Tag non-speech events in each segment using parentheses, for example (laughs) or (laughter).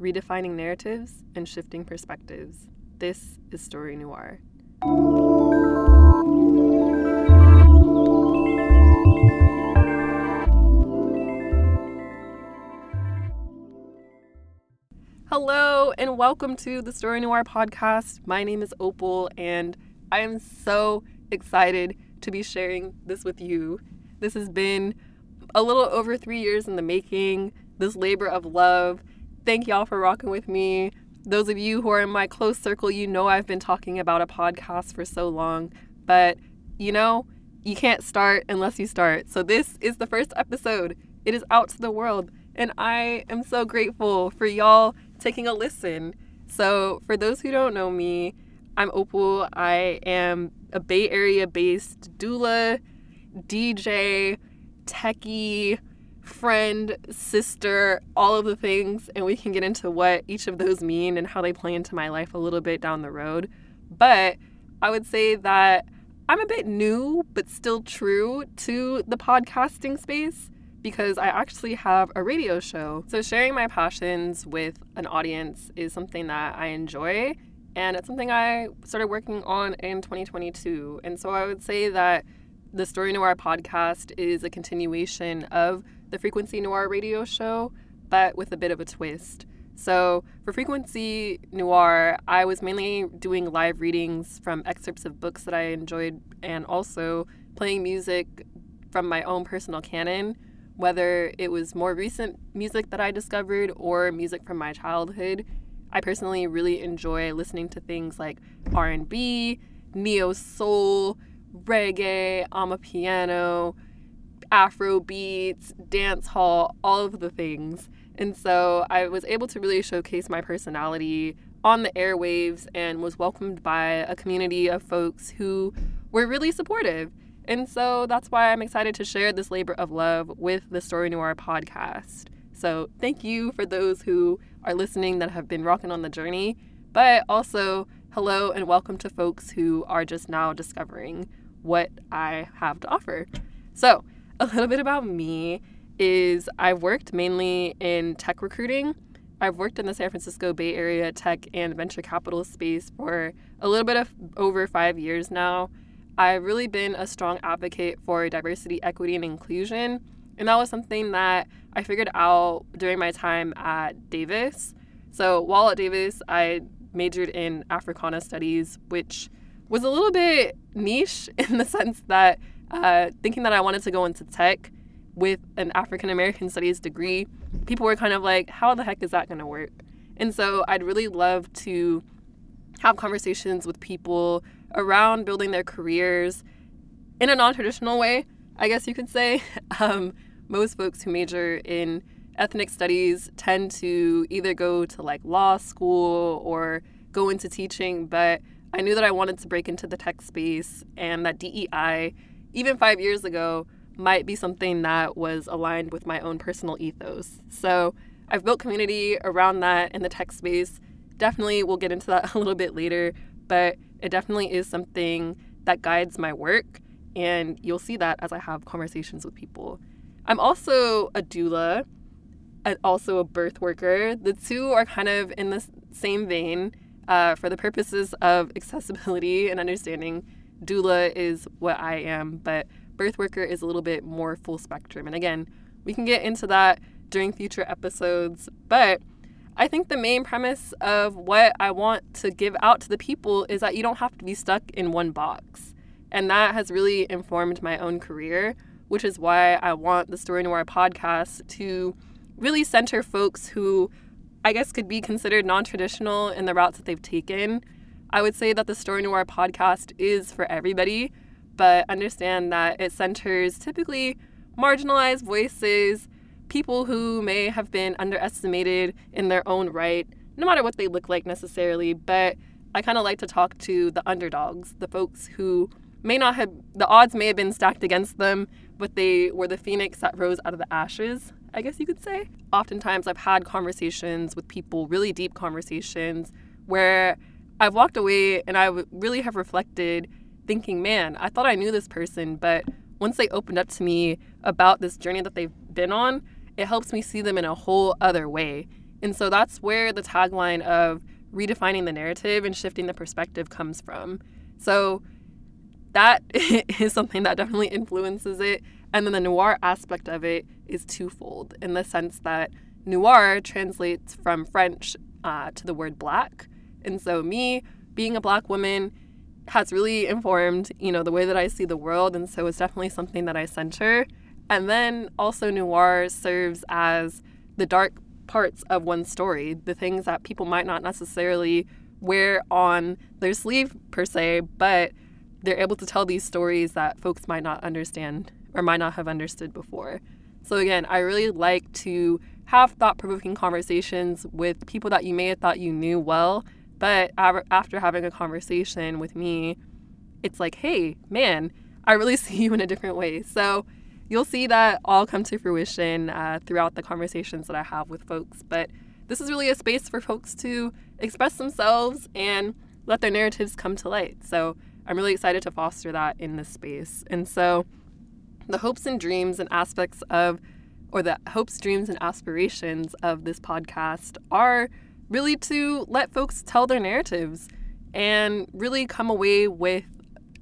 redefining narratives and shifting perspectives. This is StoryNoir. Hello, and welcome to the StoryNoir podcast. My name is Opal, and I am so excited to be sharing this with you. This has been a little over three years in the making, this labor of love. Thank y'all for rocking with me. Those of you who are in my close circle, you know I've been talking about a podcast for so long, but you know, you can't start unless you start. So, this is the first episode. It is out to the world, and I am so grateful for y'all taking a listen. So, for those who don't know me, I'm Opal. I am a Bay Area based doula, DJ, techie, friend, sister, all of the things, and we can get into what each of those mean and how they play into my life a little bit down the road. But I would say that I'm a bit new, but still true to the podcasting space because I actually have a radio show. So, sharing my passions with an audience is something that I enjoy, and it's something I started working on in 2022. And so, I would say that the StoryNoir podcast is a continuation of the Frequency Noir radio show, but with a bit of a twist. So, for Frequency Noir, I was mainly doing live readings from excerpts of books that I enjoyed and also playing music from my own personal canon, whether it was more recent music that I discovered or music from my childhood. I personally really enjoy listening to things like R&B, neo soul, reggae, amapiano, Afro beats, dance hall, all of the things. And so I was able to really showcase my personality on the airwaves and was welcomed by a community of folks who were really supportive. And so that's why I'm excited to share this labor of love with the StoryNoir podcast. So thank you for those who are listening that have been rocking on the journey, but also hello and welcome to folks who are just now discovering what I have to offer. So, (laughs) a little bit about me is I've worked mainly in tech recruiting. I've worked in the San Francisco Bay Area tech and venture capital space for a little bit of over five years now. I've really been a strong advocate for diversity, equity, and inclusion. And that was something that I figured out during my time at Davis. So while at Davis, I majored in Africana Studies, which was a little bit niche (laughs) in the sense that uh, thinking that I wanted to go into tech with an African American Studies degree, people were kind of like, how the heck is that going to work? And so I'd really love to have conversations with people around building their careers in a non traditional way, I guess you could say. (laughs) Um, most folks who major in ethnic studies tend to either go to like law school or go into teaching, but I knew that I wanted to break into the tech space and that DEI, even five years ago, might be something that was aligned with my own personal ethos. So I've built community around that in the tech space. Definitely, we'll get into that (laughs) a little bit later, but it definitely is something that guides my work. And you'll see that as I have conversations with people. I'm also a doula, and also a birth worker. The two are kind of in the same vein. Uh, for the purposes of accessibility and understanding, doula is what I am, but birth worker is a little bit more full spectrum. And again, we can get into that during future episodes, but I think the main premise of what I want to give out to the people is that you don't have to be stuck in one box. And that has really informed my own career which is why I want the StoryNoir podcast to really center folks who I guess could be considered non traditional in the routes that they've taken. I would say that the StoryNoir podcast is for everybody, but understand that it centers typically marginalized voices, people who may have been underestimated in their own right, no matter what they look like necessarily. But I kind of like to talk to the underdogs, the folks who may not have, the odds may have been stacked against them, but they were the phoenix that rose out of the ashes, I guess you could say. Oftentimes, I've had conversations with people, really deep conversations, where I've walked away and I really have reflected, thinking, man, I thought I knew this person, but once they opened up to me about this journey that they've been on, it helps me see them in a whole other way. And so that's where the tagline of redefining the narrative and shifting the perspective comes from. So that (laughs) is something that definitely influences it. And then the noir aspect of it is twofold in the sense that noir translates from French uh, to the word black. And so, me being a black woman has really informed, you know, the way that I see the world. And so, it's definitely something that I center. And then also, noir serves as the dark parts of one story, the things that people might not necessarily wear on their sleeve per se, but they're able to tell these stories that folks might not understand or might not have understood before. So, again, I really like to have thought provoking conversations with people that you may have thought you knew well, but after having a conversation with me, it's like, hey, man, I really (laughs) see you in a different way. So, you'll see that all come to fruition uh, throughout the conversations that I have with folks. But this is really a space for folks to express themselves and let their narratives come to light. So I'm really excited to foster that in this space. And so the hopes and dreams and aspects of, or the hopes, dreams, and aspirations of this podcast are really to let folks tell their narratives and really come away with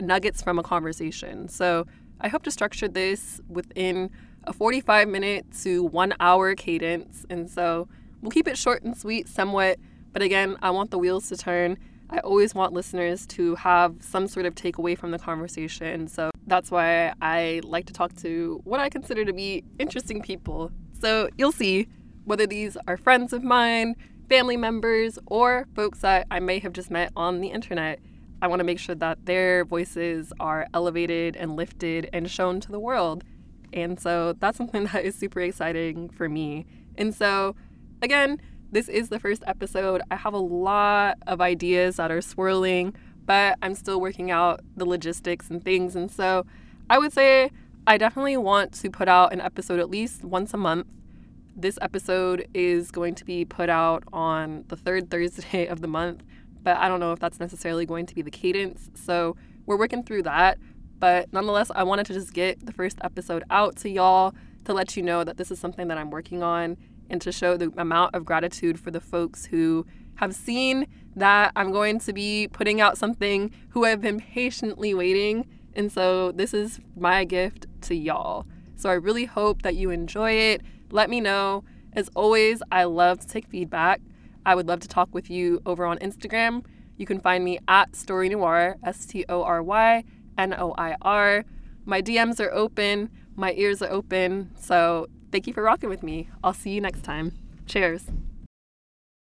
nuggets from a conversation. So I hope to structure this within a 45 minute to one hour cadence. And so we'll keep it short and sweet somewhat. But again, I want the wheels to turn. I always want listeners to have some sort of takeaway from the conversation. So that's why I like to talk to what I consider to be interesting people. So you'll see whether these are friends of mine, family members, or folks that I may have just met on the internet. I want to make sure that their voices are elevated and lifted and shown to the world. And so that's something (laughs) that is super exciting for me. And so, again, this is the first episode. I have a lot of ideas that are swirling, but I'm still working out the logistics and things. And so, I would say I definitely want to put out an episode at least once a month. This episode is going to be put out on the third Thursday (laughs) of the month but I don't know if that's necessarily going to be the cadence. So we're working through that. But nonetheless, I wanted to just get the first episode out to y'all to let you know that this is something that I'm working on and to show the amount of gratitude for the folks who have seen that I'm going to be putting out something who have been patiently waiting. And so this is my gift to y'all. So I really hope that you enjoy it. Let me know. As always, I love to take feedback. I would love to talk with you over on Instagram. You can find me at StoryNoir, S T O R Y N O I R. My DMs are open, my ears are open. So thank you for rocking with me. I'll see you next time. Cheers.